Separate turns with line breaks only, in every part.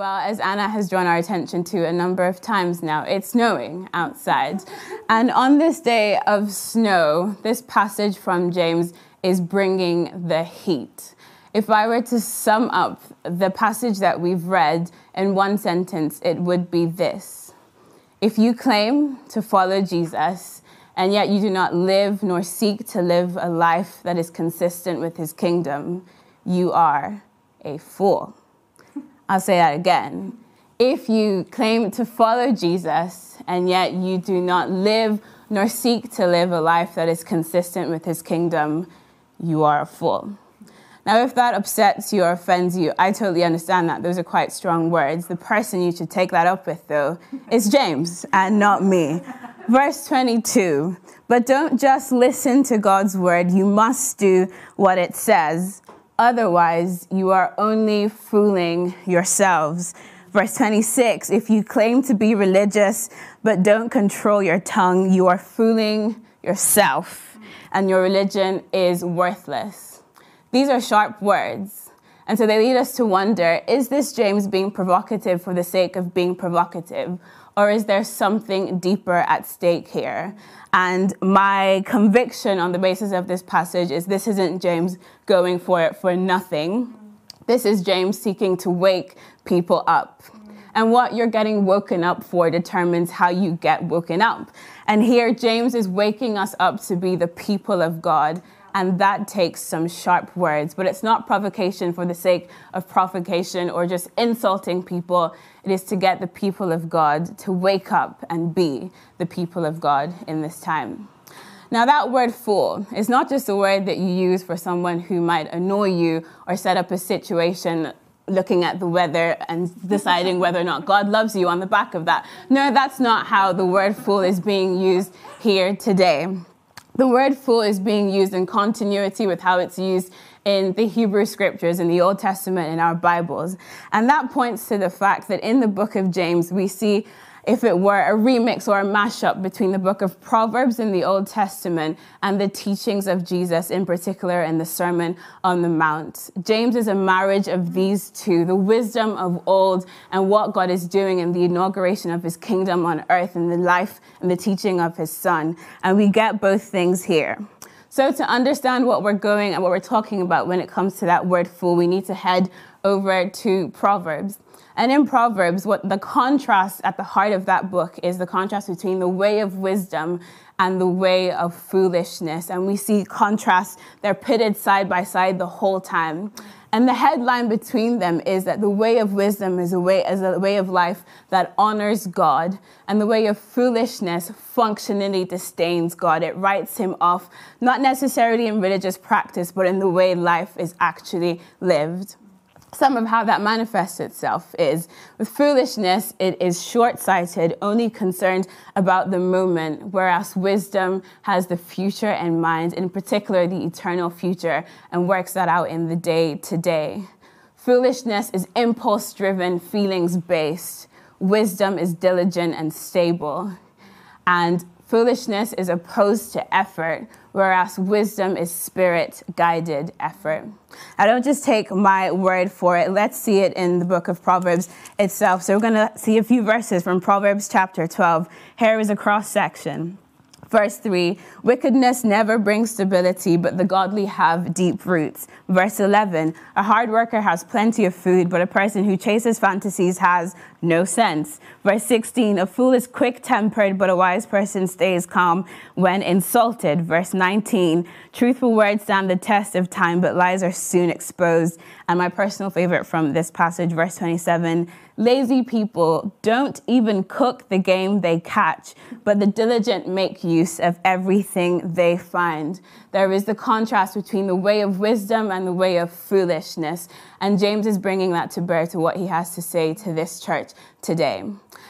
Well, as Anna has drawn our attention to a number of times now, it's snowing outside. and on this day of snow, this passage from James is bringing the heat. If I were to sum up the passage that we've read in one sentence, it would be this If you claim to follow Jesus, and yet you do not live nor seek to live a life that is consistent with his kingdom, you are a fool. I'll say that again. If you claim to follow Jesus and yet you do not live nor seek to live a life that is consistent with his kingdom, you are a fool. Now, if that upsets you or offends you, I totally understand that. Those are quite strong words. The person you should take that up with, though, is James and not me. Verse 22 But don't just listen to God's word, you must do what it says. Otherwise, you are only fooling yourselves. Verse 26 If you claim to be religious but don't control your tongue, you are fooling yourself, and your religion is worthless. These are sharp words. And so they lead us to wonder is this James being provocative for the sake of being provocative? Or is there something deeper at stake here? And my conviction on the basis of this passage is this isn't James going for it for nothing. This is James seeking to wake people up. And what you're getting woken up for determines how you get woken up. And here, James is waking us up to be the people of God and that takes some sharp words. But it's not provocation for the sake of provocation or just insulting people. It is to get the people of God to wake up and be the people of God in this time. Now, that word fool is not just a word that you use for someone who might annoy you or set up a situation looking at the weather and deciding whether or not God loves you on the back of that. No, that's not how the word fool is being used here today. The word fool is being used in continuity with how it's used in the Hebrew scriptures, in the Old Testament, in our Bibles. And that points to the fact that in the book of James, we see if it were a remix or a mashup between the book of Proverbs in the Old Testament and the teachings of Jesus, in particular in the Sermon on the Mount. James is a marriage of these two the wisdom of old and what God is doing in the inauguration of his kingdom on earth and the life and the teaching of his son. And we get both things here. So, to understand what we're going and what we're talking about when it comes to that word fool, we need to head over to Proverbs. And in Proverbs, what the contrast at the heart of that book is the contrast between the way of wisdom and the way of foolishness. And we see contrasts, they're pitted side by side the whole time. And the headline between them is that the way of wisdom is a way, is a way of life that honors God, and the way of foolishness functionally disdains God. It writes him off, not necessarily in religious practice, but in the way life is actually lived some of how that manifests itself is with foolishness, it is short sighted, only concerned about the moment, whereas wisdom has the future in mind, in particular the eternal future, and works that out in the day to day. Foolishness is impulse driven, feelings based. Wisdom is diligent and stable. And Foolishness is opposed to effort, whereas wisdom is spirit guided effort. I don't just take my word for it. Let's see it in the book of Proverbs itself. So we're going to see a few verses from Proverbs chapter 12. Here is a cross section. Verse 3 Wickedness never brings stability, but the godly have deep roots. Verse 11 A hard worker has plenty of food, but a person who chases fantasies has no sense. Verse 16 A fool is quick tempered, but a wise person stays calm when insulted. Verse 19 Truthful words stand the test of time, but lies are soon exposed. And my personal favorite from this passage, verse 27 Lazy people don't even cook the game they catch, but the diligent make use of everything they find. There is the contrast between the way of wisdom and the way of foolishness. And James is bringing that to bear to what he has to say to this church today.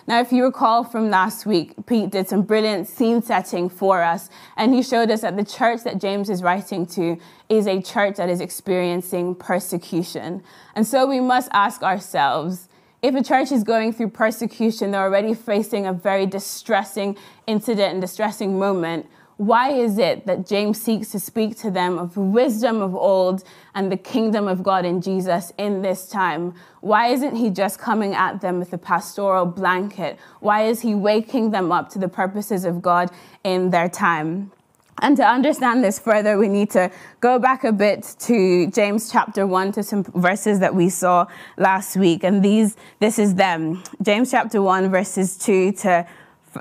Now, if you recall from last week, Pete did some brilliant scene setting for us, and he showed us that the church that James is writing to is a church that is experiencing persecution. And so we must ask ourselves, if a church is going through persecution, they're already facing a very distressing incident and distressing moment. Why is it that James seeks to speak to them of wisdom of old and the kingdom of God in Jesus in this time? Why isn't he just coming at them with a pastoral blanket? Why is he waking them up to the purposes of God in their time? And to understand this further, we need to go back a bit to James chapter 1 to some verses that we saw last week. And these, this is them. James chapter 1, verses 2 to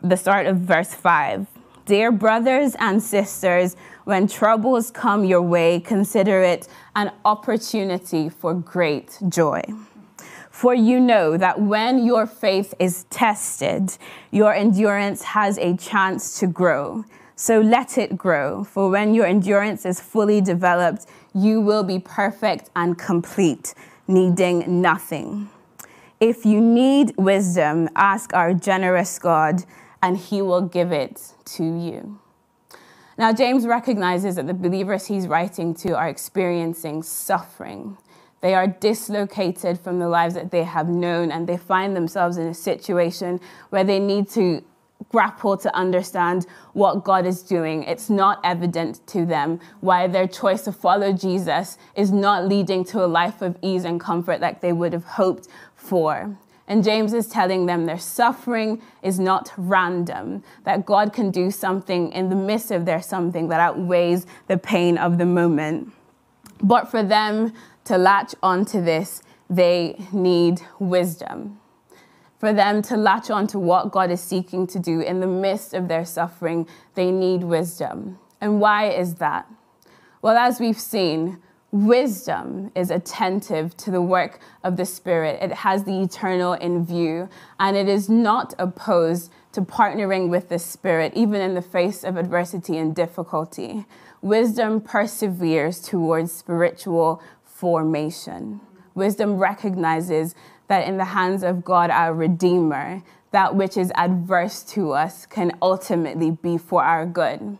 the start of verse 5. Dear brothers and sisters, when troubles come your way, consider it an opportunity for great joy. For you know that when your faith is tested, your endurance has a chance to grow. So let it grow, for when your endurance is fully developed, you will be perfect and complete, needing nothing. If you need wisdom, ask our generous God, and he will give it to you. Now, James recognizes that the believers he's writing to are experiencing suffering. They are dislocated from the lives that they have known, and they find themselves in a situation where they need to grapple to understand what God is doing. It's not evident to them why their choice to follow Jesus is not leading to a life of ease and comfort like they would have hoped for. And James is telling them their suffering is not random, that God can do something in the midst of their something that outweighs the pain of the moment. But for them to latch onto this, they need wisdom for them to latch on to what God is seeking to do in the midst of their suffering, they need wisdom. And why is that? Well, as we've seen, wisdom is attentive to the work of the Spirit. It has the eternal in view, and it is not opposed to partnering with the Spirit, even in the face of adversity and difficulty. Wisdom perseveres towards spiritual formation. Wisdom recognizes that in the hands of God, our Redeemer, that which is adverse to us can ultimately be for our good.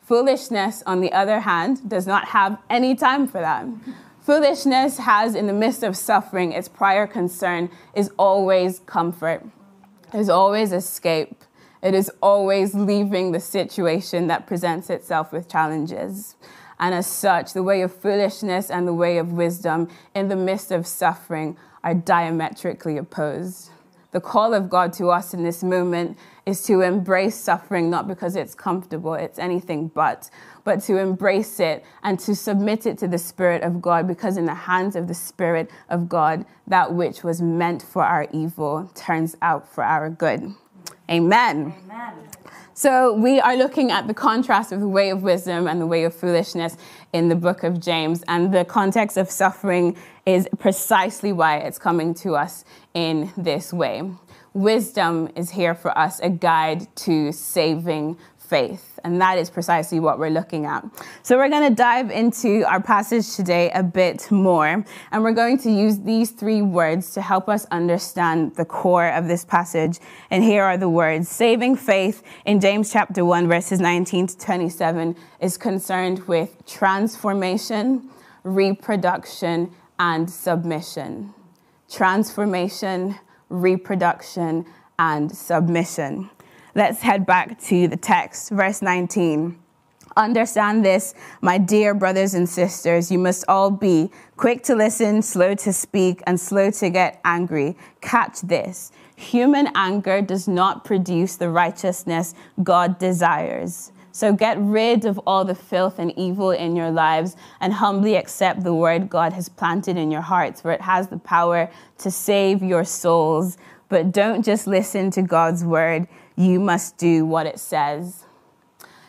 Foolishness, on the other hand, does not have any time for that. Foolishness has, in the midst of suffering, its prior concern is always comfort, is always escape. It is always leaving the situation that presents itself with challenges. And as such, the way of foolishness and the way of wisdom in the midst of suffering are diametrically opposed. The call of God to us in this moment is to embrace suffering, not because it's comfortable, it's anything but, but to embrace it and to submit it to the Spirit of God, because in the hands of the Spirit of God, that which was meant for our evil turns out for our good. Amen. Amen. So, we are looking at the contrast of the way of wisdom and the way of foolishness in the book of James. And the context of suffering is precisely why it's coming to us in this way. Wisdom is here for us, a guide to saving faith. And that is precisely what we're looking at. So we're going to dive into our passage today a bit more. And we're going to use these three words to help us understand the core of this passage. And here are the words Saving faith in James chapter 1, verses 19 to 27 is concerned with transformation, reproduction, and submission. Transformation, reproduction, and submission. Let's head back to the text, verse 19. Understand this, my dear brothers and sisters. You must all be quick to listen, slow to speak, and slow to get angry. Catch this human anger does not produce the righteousness God desires. So get rid of all the filth and evil in your lives and humbly accept the word God has planted in your hearts, for it has the power to save your souls. But don't just listen to God's word you must do what it says.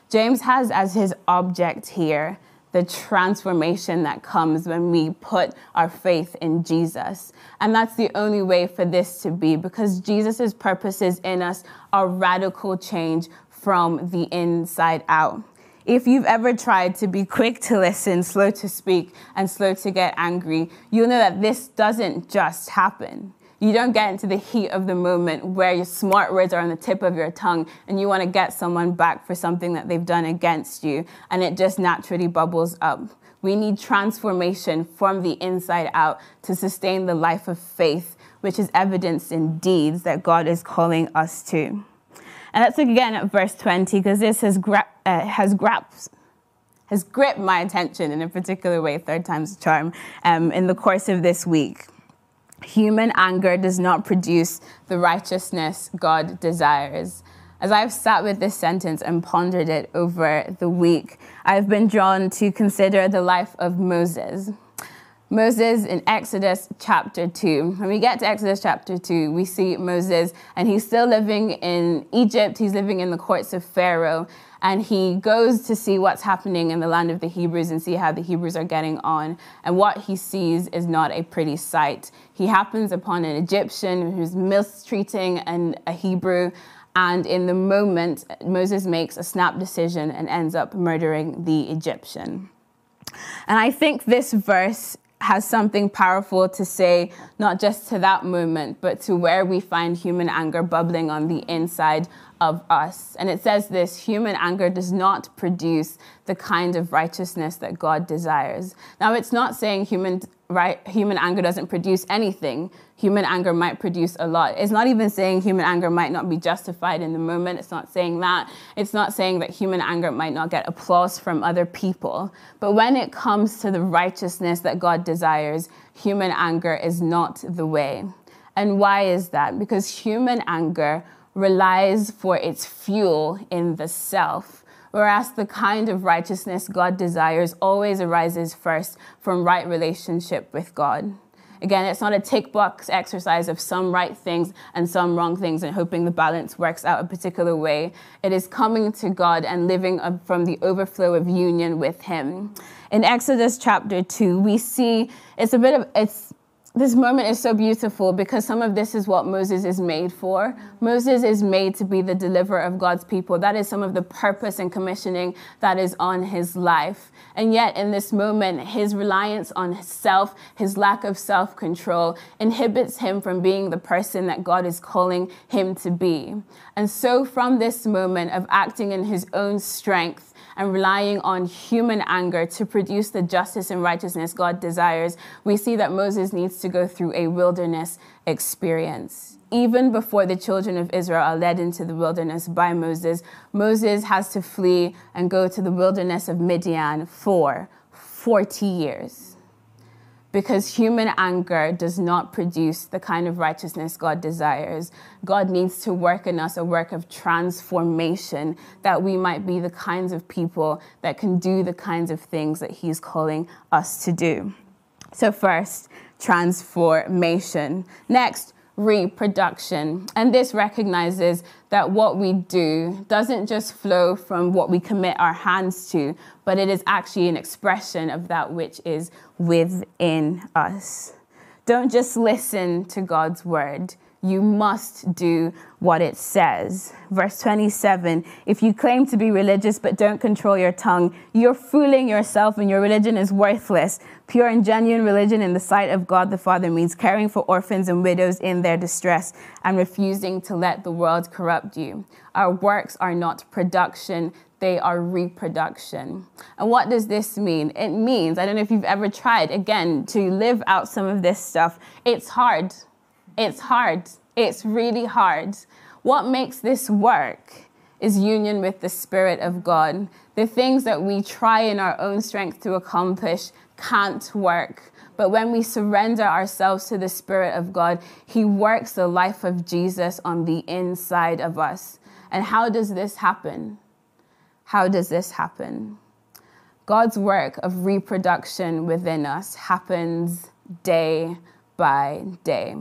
James has as his object here the transformation that comes when we put our faith in Jesus. And that's the only way for this to be because Jesus' purposes in us are radical change from the inside out. If you've ever tried to be quick to listen, slow to speak, and slow to get angry, you'll know that this doesn't just happen. You don't get into the heat of the moment where your smart words are on the tip of your tongue and you want to get someone back for something that they've done against you, and it just naturally bubbles up. We need transformation from the inside out to sustain the life of faith, which is evidenced in deeds that God is calling us to. And let's look again at verse 20 because this has, gra- uh, has, grasped, has gripped my attention in a particular way, third time's charm, um, in the course of this week. Human anger does not produce the righteousness God desires. As I've sat with this sentence and pondered it over the week, I've been drawn to consider the life of Moses. Moses in Exodus chapter 2. When we get to Exodus chapter 2, we see Moses, and he's still living in Egypt. He's living in the courts of Pharaoh, and he goes to see what's happening in the land of the Hebrews and see how the Hebrews are getting on. And what he sees is not a pretty sight. He happens upon an Egyptian who's mistreating an, a Hebrew. And in the moment, Moses makes a snap decision and ends up murdering the Egyptian. And I think this verse has something powerful to say, not just to that moment, but to where we find human anger bubbling on the inside of us. And it says this human anger does not produce the kind of righteousness that God desires. Now, it's not saying human, right, human anger doesn't produce anything. Human anger might produce a lot. It's not even saying human anger might not be justified in the moment. It's not saying that. It's not saying that human anger might not get applause from other people. But when it comes to the righteousness that God desires, human anger is not the way. And why is that? Because human anger relies for its fuel in the self, whereas the kind of righteousness God desires always arises first from right relationship with God. Again, it's not a tick box exercise of some right things and some wrong things and hoping the balance works out a particular way. It is coming to God and living from the overflow of union with Him. In Exodus chapter 2, we see it's a bit of, it's this moment is so beautiful because some of this is what Moses is made for. Moses is made to be the deliverer of God's people. That is some of the purpose and commissioning that is on his life. And yet, in this moment, his reliance on self, his lack of self control, inhibits him from being the person that God is calling him to be. And so, from this moment of acting in his own strength, and relying on human anger to produce the justice and righteousness God desires, we see that Moses needs to go through a wilderness experience. Even before the children of Israel are led into the wilderness by Moses, Moses has to flee and go to the wilderness of Midian for 40 years because human anger does not produce the kind of righteousness God desires. God needs to work in us a work of transformation that we might be the kinds of people that can do the kinds of things that He's calling us to do. So, first, transformation. Next, reproduction. And this recognizes that what we do doesn't just flow from what we commit our hands to, but it is actually an expression of that which is within us. Don't just listen to God's word you must do what it says. Verse 27 If you claim to be religious but don't control your tongue, you're fooling yourself and your religion is worthless. Pure and genuine religion in the sight of God the Father means caring for orphans and widows in their distress and refusing to let the world corrupt you. Our works are not production, they are reproduction. And what does this mean? It means, I don't know if you've ever tried, again, to live out some of this stuff. It's hard it's hard. It's really hard. What makes this work is union with the Spirit of God. The things that we try in our own strength to accomplish can't work. But when we surrender ourselves to the Spirit of God, He works the life of Jesus on the inside of us. And how does this happen? How does this happen? God's work of reproduction within us happens day by day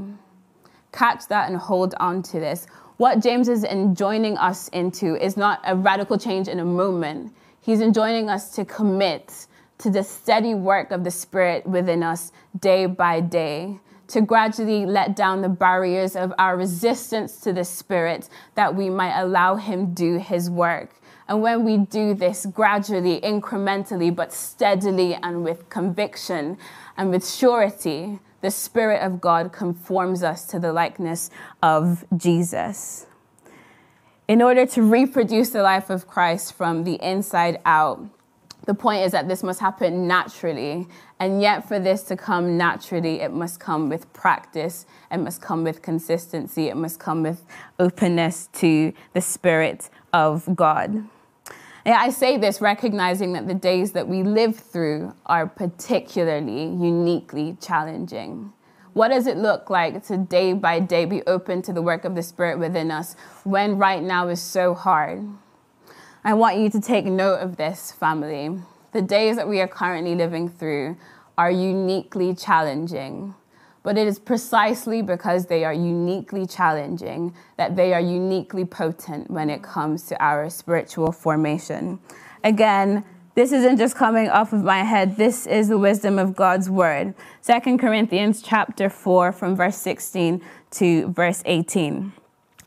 catch that and hold on to this. What James is enjoining us into is not a radical change in a moment. He's enjoining us to commit to the steady work of the Spirit within us day by day, to gradually let down the barriers of our resistance to the Spirit that we might allow Him do His work. And when we do this gradually, incrementally, but steadily and with conviction and with surety, the Spirit of God conforms us to the likeness of Jesus. In order to reproduce the life of Christ from the inside out, The point is that this must happen naturally. And yet, for this to come naturally, it must come with practice, it must come with consistency, it must come with openness to the Spirit of God. Yeah, I say this recognizing that the days that we live through are particularly uniquely challenging. What does it look like to day by day be open to the work of the Spirit within us when right now is so hard? I want you to take note of this, family. The days that we are currently living through are uniquely challenging. But it is precisely because they are uniquely challenging that they are uniquely potent when it comes to our spiritual formation. Again, this isn't just coming off of my head. This is the wisdom of God's word. Second Corinthians chapter 4 from verse 16 to verse 18.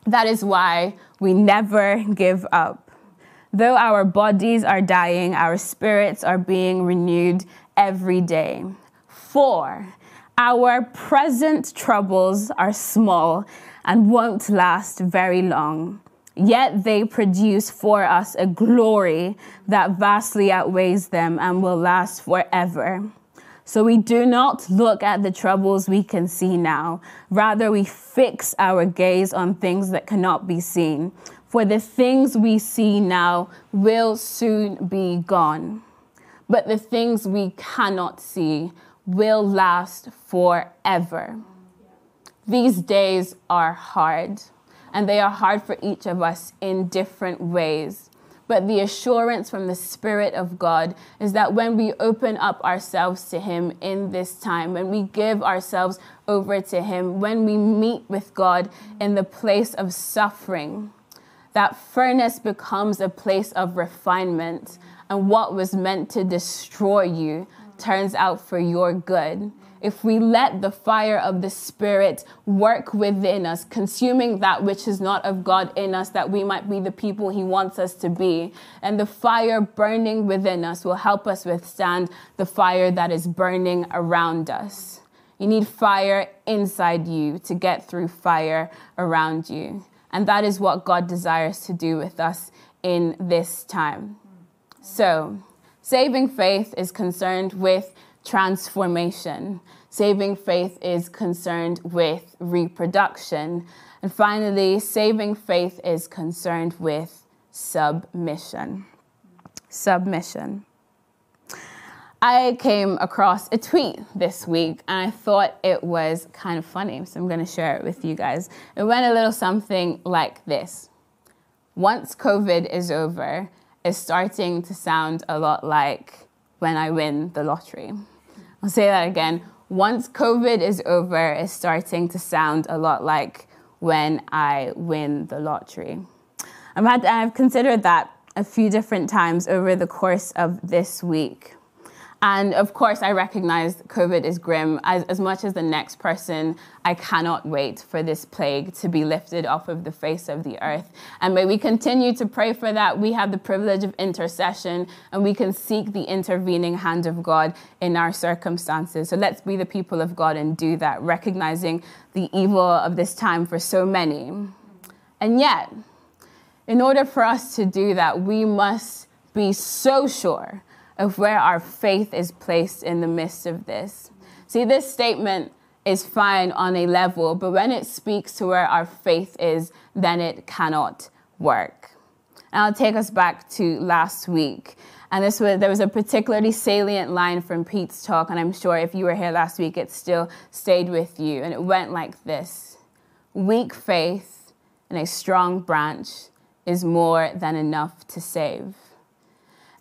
That is why we never give up. Though our bodies are dying, our spirits are being renewed every day. For our present troubles are small and won't last very long. Yet they produce for us a glory that vastly outweighs them and will last forever. So we do not look at the troubles we can see now. Rather, we fix our gaze on things that cannot be seen. For the things we see now will soon be gone. But the things we cannot see will last forever. These days are hard, and they are hard for each of us in different ways. But the assurance from the Spirit of God is that when we open up ourselves to Him in this time, when we give ourselves over to Him, when we meet with God in the place of suffering, that furnace becomes a place of refinement. And what was meant to destroy you turns out for your good. If we let the fire of the Spirit work within us, consuming that which is not of God in us, that we might be the people He wants us to be, and the fire burning within us will help us withstand the fire that is burning around us. You need fire inside you to get through fire around you. And that is what God desires to do with us in this time. So, Saving faith is concerned with transformation. Saving faith is concerned with reproduction. And finally, saving faith is concerned with submission. Submission. I came across a tweet this week and I thought it was kind of funny, so I'm going to share it with you guys. It went a little something like this Once COVID is over, is starting to sound a lot like when I win the lottery. I'll say that again. Once COVID is over, it's starting to sound a lot like when I win the lottery. I've, had, I've considered that a few different times over the course of this week. And of course, I recognize COVID is grim. As, as much as the next person, I cannot wait for this plague to be lifted off of the face of the earth. And may we continue to pray for that. We have the privilege of intercession and we can seek the intervening hand of God in our circumstances. So let's be the people of God and do that, recognizing the evil of this time for so many. And yet, in order for us to do that, we must be so sure of where our faith is placed in the midst of this. See, this statement is fine on a level, but when it speaks to where our faith is, then it cannot work. And I'll take us back to last week. And this was there was a particularly salient line from Pete's talk, and I'm sure if you were here last week, it still stayed with you. And it went like this: Weak faith in a strong branch is more than enough to save.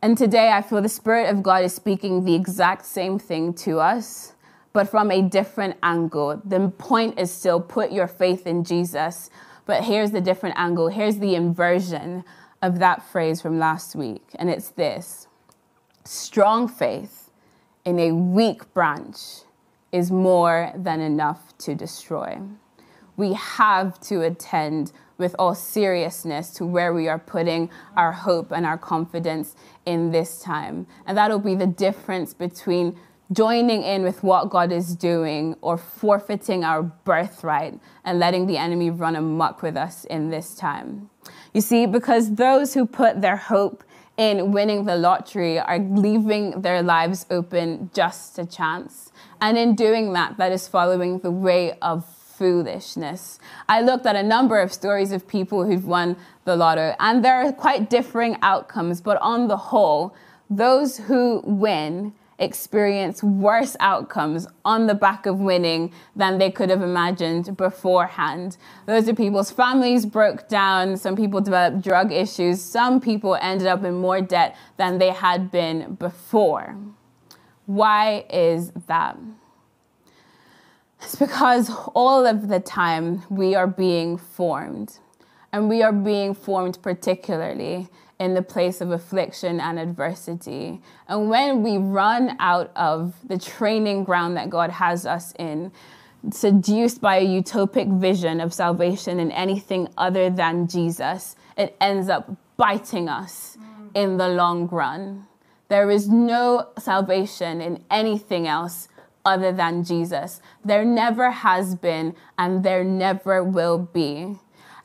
And today I feel the Spirit of God is speaking the exact same thing to us, but from a different angle. The point is still put your faith in Jesus, but here's the different angle. Here's the inversion of that phrase from last week, and it's this strong faith in a weak branch is more than enough to destroy. We have to attend with all seriousness to where we are putting our hope and our confidence in this time. And that'll be the difference between joining in with what God is doing or forfeiting our birthright and letting the enemy run amok with us in this time. You see, because those who put their hope in winning the lottery are leaving their lives open just a chance. And in doing that, that is following the way of foolishness. I looked at a number of stories of people who've won the lotto, and there are quite differing outcomes, but on the whole, those who win experience worse outcomes on the back of winning than they could have imagined beforehand. Those are people's families broke down, some people developed drug issues, some people ended up in more debt than they had been before. Why is that? It's because all of the time we are being formed, and we are being formed particularly in the place of affliction and adversity. And when we run out of the training ground that God has us in, seduced by a utopic vision of salvation in anything other than Jesus, it ends up biting us in the long run. There is no salvation in anything else other than Jesus. There never has been, and there never will be.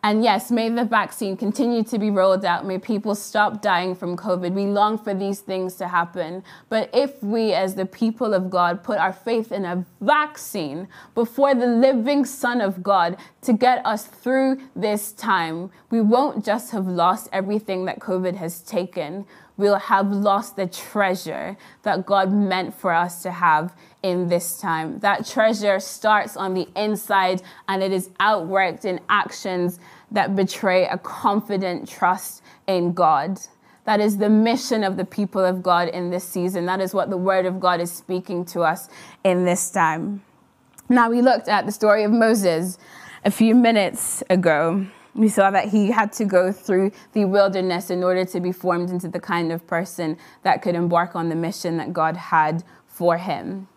And yes, may the vaccine continue to be rolled out. May people stop dying from COVID. We long for these things to happen. But if we, as the people of God, put our faith in a vaccine before the living Son of God to get us through this time, we won't just have lost everything that COVID has taken. We'll have lost the treasure that God meant for us to have in this time. That treasure starts on the inside and it is outworked in actions that betray a confident trust in God. That is the mission of the people of God in this season. That is what the Word of God is speaking to us in this time. Now, we looked at the story of Moses a few minutes ago. We saw that he had to go through the wilderness in order to be formed into the kind of person that could embark on the mission that God had for him.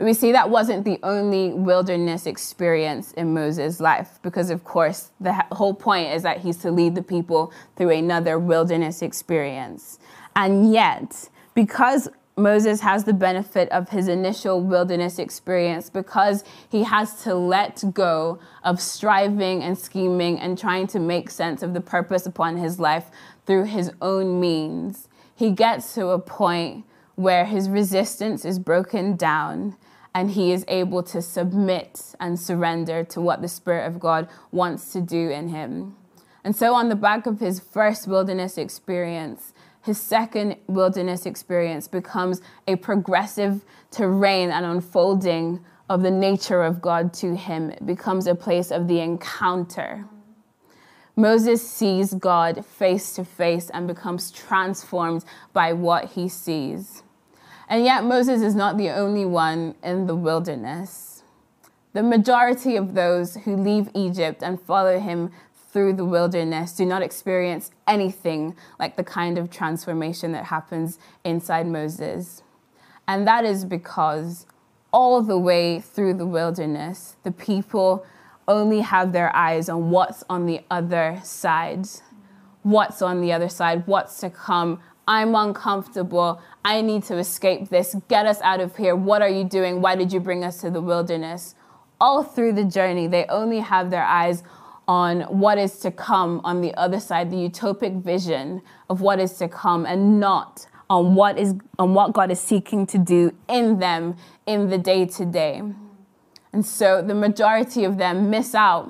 We see that wasn't the only wilderness experience in Moses' life, because of course, the whole point is that he's to lead the people through another wilderness experience. And yet, because Moses has the benefit of his initial wilderness experience because he has to let go of striving and scheming and trying to make sense of the purpose upon his life through his own means. He gets to a point where his resistance is broken down and he is able to submit and surrender to what the Spirit of God wants to do in him. And so, on the back of his first wilderness experience, his second wilderness experience becomes a progressive terrain and unfolding of the nature of God to him. It becomes a place of the encounter. Moses sees God face to face and becomes transformed by what he sees. And yet, Moses is not the only one in the wilderness. The majority of those who leave Egypt and follow him through the wilderness do not experience anything like the kind of transformation that happens inside Moses. And that is because all the way through the wilderness, the people only have their eyes on what's on the other side. What's on the other side, what's to come, I'm uncomfortable. I need to escape this. Get us out of here. What are you doing? Why did you bring us to the wilderness? All through the journey, they only have their eyes on what is to come on the other side, the utopic vision of what is to come, and not on what is on what God is seeking to do in them in the day to day. And so the majority of them miss out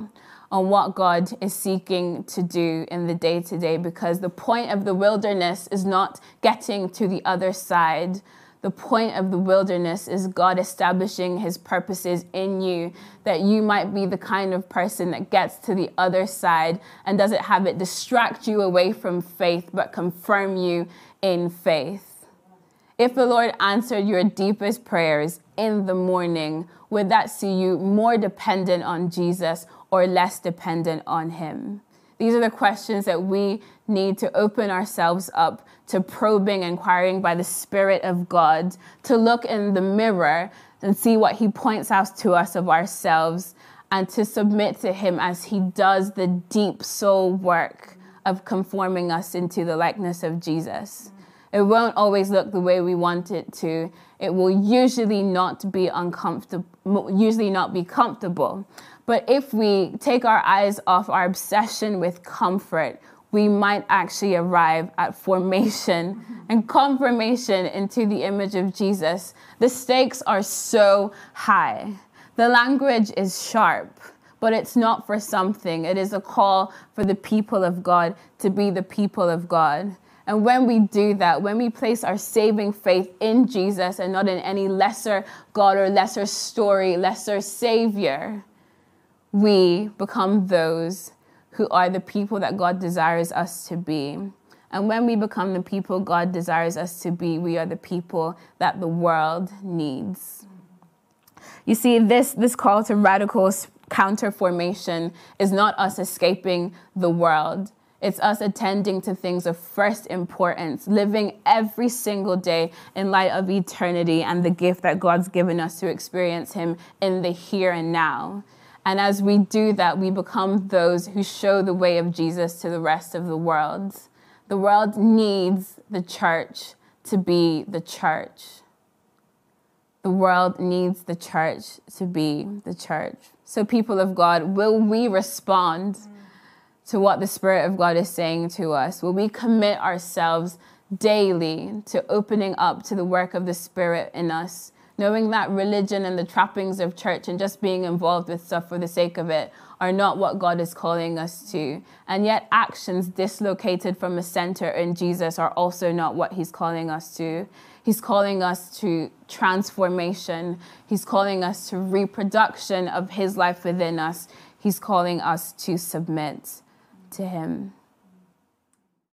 on what God is seeking to do in the day to day because the point of the wilderness is not getting to the other side. The point of the wilderness is God establishing his purposes in you, that you might be the kind of person that gets to the other side and doesn't have it distract you away from faith, but confirm you in faith. If the Lord answered your deepest prayers in the morning, would that see you more dependent on Jesus or less dependent on Him? These are the questions that we need to open ourselves up to probing, inquiring by the Spirit of God, to look in the mirror and see what He points out to us of ourselves, and to submit to Him as He does the deep soul work of conforming us into the likeness of Jesus. It won't always look the way we want it to. It will usually not be uncomfortable, usually not be comfortable. But if we take our eyes off our obsession with comfort, we might actually arrive at formation and confirmation into the image of Jesus. The stakes are so high. The language is sharp, but it's not for something. It is a call for the people of God to be the people of God. And when we do that, when we place our saving faith in Jesus and not in any lesser God or lesser story, lesser Savior, we become those who are the people that God desires us to be. And when we become the people God desires us to be, we are the people that the world needs. You see, this, this call to radical counter formation is not us escaping the world. It's us attending to things of first importance, living every single day in light of eternity and the gift that God's given us to experience Him in the here and now. And as we do that, we become those who show the way of Jesus to the rest of the world. The world needs the church to be the church. The world needs the church to be the church. So, people of God, will we respond to what the Spirit of God is saying to us? Will we commit ourselves daily to opening up to the work of the Spirit in us? Knowing that religion and the trappings of church and just being involved with stuff for the sake of it are not what God is calling us to. And yet, actions dislocated from a center in Jesus are also not what He's calling us to. He's calling us to transformation, He's calling us to reproduction of His life within us. He's calling us to submit to Him.